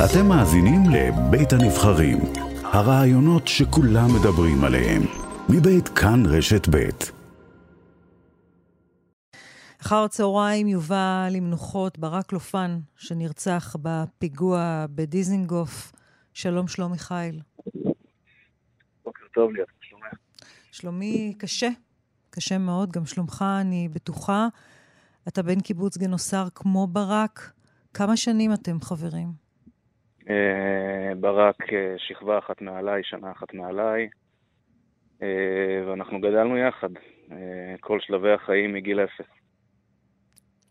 אתם מאזינים לבית הנבחרים, הרעיונות שכולם מדברים עליהם, מבית כאן רשת בית. אחר הצהריים יובא למנוחות ברק לופן, שנרצח בפיגוע בדיזינגוף. שלום שלומי חיל. בוקר טוב לי, את שומע? שלומי קשה, קשה מאוד, גם שלומך, אני בטוחה. אתה בן קיבוץ גנוסר כמו ברק. כמה שנים אתם חברים? אה, ברק אה, שכבה אחת מעליי, שנה אחת מעליי, אה, ואנחנו גדלנו יחד, כל שלבי החיים מגיל אפס.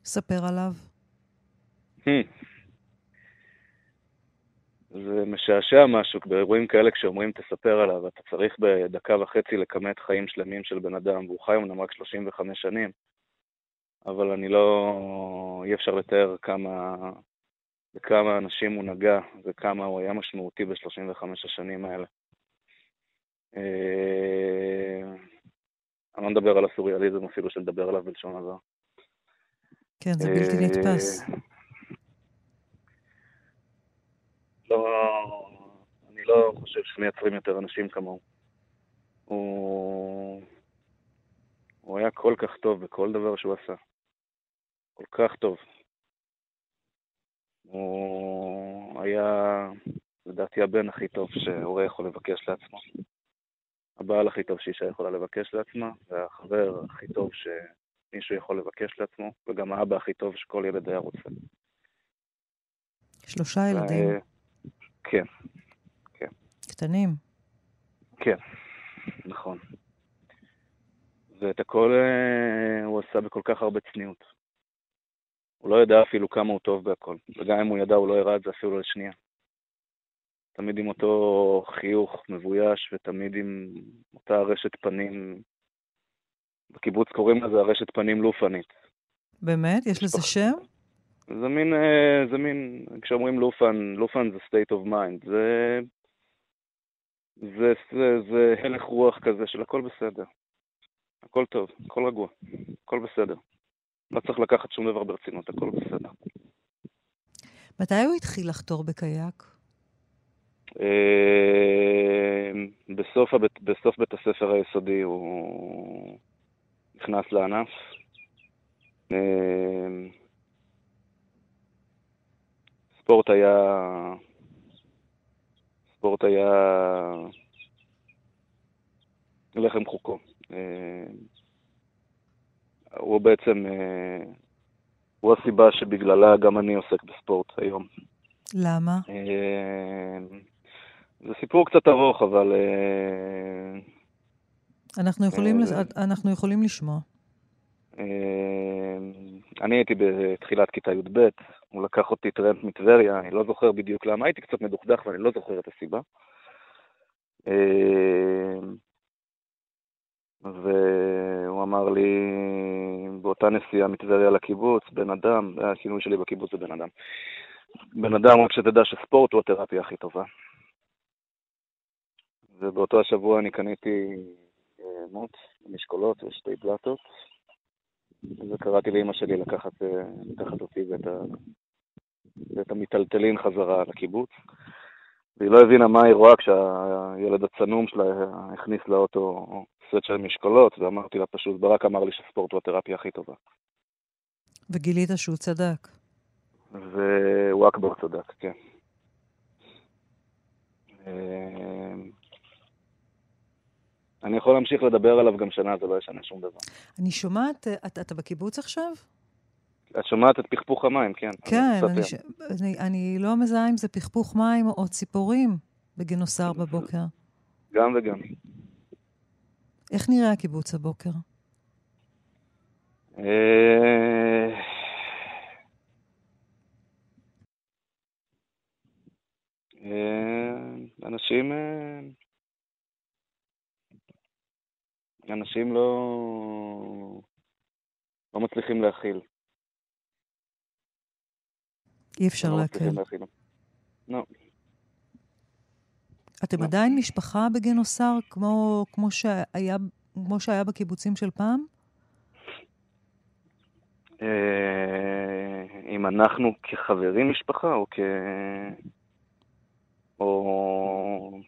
ספר עליו. Hmm. זה משעשע משהו, באירועים כאלה כשאומרים תספר עליו, אתה צריך בדקה וחצי לכמת חיים שלמים של בן אדם, והוא חי אמנם רק 35 שנים, אבל אני לא... אי אפשר לתאר כמה, בכמה אנשים הוא נגע וכמה הוא היה משמעותי ב-35 השנים האלה. אה, אני לא מדבר על הסוריאליזם אפילו שנדבר עליו בלשון הזר. כן, זה בלתי אה, נתפס. לא, אני לא חושב שמייצרים יותר אנשים כמוהו. הוא... הוא היה כל כך טוב בכל דבר שהוא עשה. כל כך טוב. הוא היה, לדעתי, הבן הכי טוב שהורה יכול לבקש לעצמו. הבעל הכי טוב שאישה יכולה לבקש לעצמה, והחבר הכי טוב שמישהו יכול לבקש לעצמו, וגם האבא הכי טוב שכל ילד היה רוצה. שלושה ילדים. כן, כן. קטנים. כן, נכון. ואת הכל אה, הוא עשה בכל כך הרבה צניעות. הוא לא ידע אפילו כמה הוא טוב בהכל, וגם אם הוא ידע הוא לא הראה את זה אפילו לשנייה. תמיד עם אותו חיוך מבויש, ותמיד עם אותה רשת פנים, בקיבוץ קוראים לזה הרשת פנים לופנית. באמת? יש לזה שם? זה מין, אה, זה מין, כשאומרים לופן, לופן זה state of mind, זה, זה, זה, זה הלך רוח כזה של הכל בסדר. הכל טוב, הכל רגוע, הכל בסדר. לא צריך לקחת שום דבר ברצינות, הכל בסדר. מתי הוא התחיל לחתור בקייק? אה, בסוף, הבית, בסוף בית הספר היסודי הוא נכנס לענף. אה, ספורט היה... ספורט היה לחם חוקו. אה, הוא בעצם, אה, הוא הסיבה שבגללה גם אני עוסק בספורט היום. למה? אה, זה סיפור קצת ארוך, אבל... אנחנו יכולים, אנחנו יכולים לשמוע. אני הייתי בתחילת כיתה י"ב, הוא לקח אותי טרנט מטבריה, אני לא זוכר בדיוק למה, הייתי קצת מדוכדך ואני לא זוכר את הסיבה. והוא אמר לי, באותה נסיעה מטבריה לקיבוץ, בן אדם, השינוי שלי בקיבוץ זה בן אדם. בן אדם, רק שתדע שספורט הוא התרפיה הכי טובה. ובאותו השבוע אני קניתי אה, מוט, משקולות ושתי בלטות, וקראתי לאימא שלי לקחת, אה, לקחת אותי ואת, ה, ואת המיטלטלין חזרה לקיבוץ. והיא לא הבינה מה היא רואה כשהילד הצנום שלה הכניס לאוטו סט של משקולות, ואמרתי לה פשוט, ברק אמר לי שספורט הוא התרפיה הכי טובה. וגילית שהוא צדק. והוא אכבר צדק, כן. אה, אני יכול להמשיך לדבר עליו גם שנה, זה לא ישנה שום דבר. אני שומעת, אתה, אתה בקיבוץ עכשיו? את שומעת את פכפוך המים, כן. כן, אני, ש... אני, אני לא מזהה אם זה פכפוך מים או ציפורים בגינוסר בבוקר. גם וגם. איך נראה הקיבוץ הבוקר? אה, אה, אנשים... אה, אנשים לא... לא מצליחים להכיל. אי אפשר לא להקל. לא. אתם לא. עדיין משפחה בגנוסר כמו, כמו, שהיה, כמו שהיה בקיבוצים של פעם? אה, אם אנחנו כחברים משפחה או כ... או...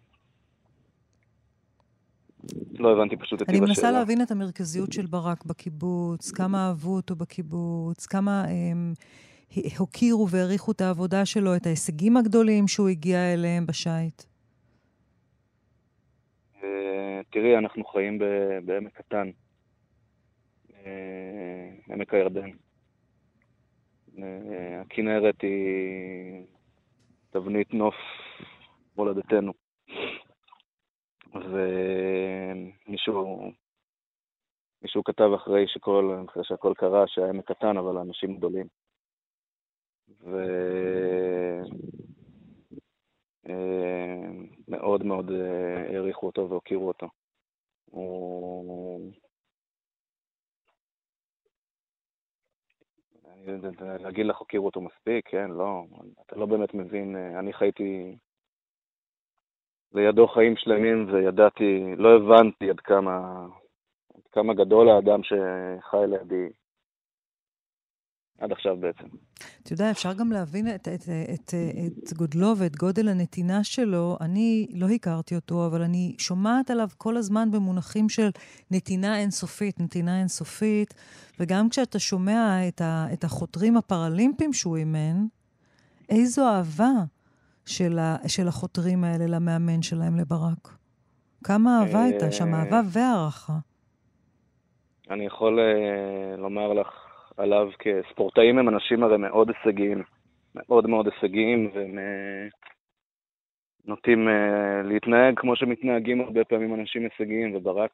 לא הבנתי פשוט את טיב השאלה. אני מנסה להבין את המרכזיות של ברק בקיבוץ, כמה אהבו אותו בקיבוץ, כמה הם הוקירו והעריכו את העבודה שלו, את ההישגים הגדולים שהוא הגיע אליהם בשייט. אה, תראי, אנחנו חיים בעמק קטן, אה, עמק הירדן. אה, הכנרת היא תבנית נוף מולדתנו. ומישהו מישהו כתב אחרי שכל, אחרי שהכל קרה, שהעמק קטן, אבל האנשים גדולים. ומאוד אה, מאוד אה, העריכו אותו והוקירו אותו. הוא... להגיד לך הוקירו אותו מספיק, כן, לא, אתה לא באמת מבין, אה, אני חייתי לידו חיים שלמים וידעתי, לא הבנתי עד כמה, עד כמה גדול האדם שחי לידי עד עכשיו בעצם. אתה יודע, אפשר גם להבין את, את, את, את גודלו ואת גודל הנתינה שלו. אני לא הכרתי אותו, אבל אני שומעת עליו כל הזמן במונחים של נתינה אינסופית, נתינה אינסופית, וגם כשאתה שומע את, ה, את החותרים הפראלימפיים שהוא אימן, איזו אהבה של, ה, של החותרים האלה למאמן שלהם, לברק. כמה אהבה הייתה שם, אהבה והערכה. אני יכול uh, לומר לך עליו כספורטאים הם אנשים הרי מאוד הישגיים, מאוד מאוד הישגיים, והם uh, נוטים uh, להתנהג כמו שמתנהגים הרבה פעמים אנשים הישגיים, וברק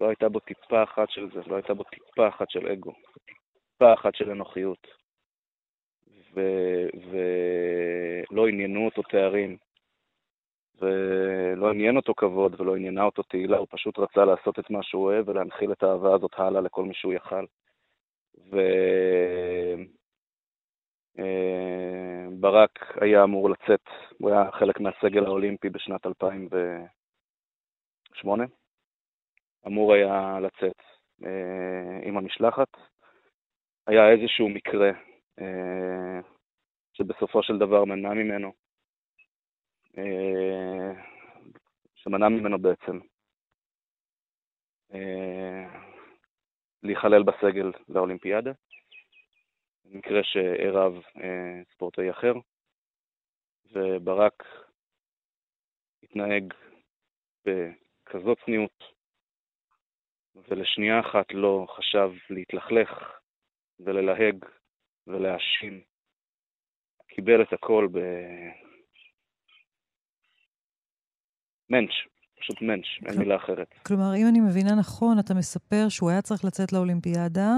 לא הייתה בו טיפה אחת של זה, לא הייתה בו טיפה אחת של אגו, טיפה אחת של אנוכיות. ולא עניינו אותו תארים, ולא עניין אותו כבוד ולא עניינה אותו תהילה, הוא פשוט רצה לעשות את מה שהוא אוהב ולהנחיל את האהבה הזאת הלאה לכל מי שהוא יכל. וברק אה, היה אמור לצאת, הוא היה חלק מהסגל האולימפי בשנת 2008, אמור היה לצאת אה, עם המשלחת. היה איזשהו מקרה אה, שבסופו של דבר מנע ממנו, שמנע ממנו בעצם להיכלל בסגל לאולימפיאדה, במקרה שערב ספורטאי אחר, וברק התנהג בכזאת צניעות, ולשנייה אחת לא חשב להתלכלך וללהג ולהאשים. קיבל את הכל ב... מענץ', פשוט מענץ', אין מילה אחרת. כלומר, אם אני מבינה נכון, אתה מספר שהוא היה צריך לצאת לאולימפיאדה,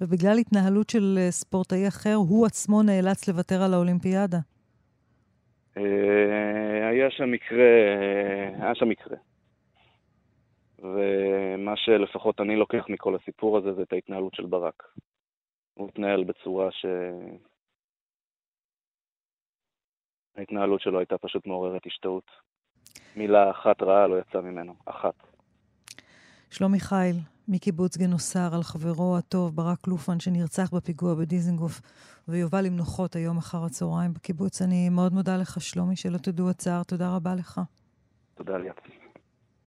ובגלל התנהלות של אה, ספורטאי אחר, הוא עצמו נאלץ לוותר על האולימפיאדה. אה, היה שם מקרה, היה שם מקרה. ומה שלפחות אני לוקח מכל הסיפור הזה זה את ההתנהלות של ברק. הוא התנהל בצורה ש... ההתנהלות שלו הייתה פשוט מעוררת השתאות. מילה אחת רעה לא יצאה ממנו, אחת. שלומי חיל, מקיבוץ גנוסר, על חברו הטוב ברק לופן שנרצח בפיגוע בדיזנגוף ויובא למנוחות היום אחר הצהריים בקיבוץ. אני מאוד מודה לך, שלומי, שלא תדעו הצער. תודה רבה לך. תודה ליאת.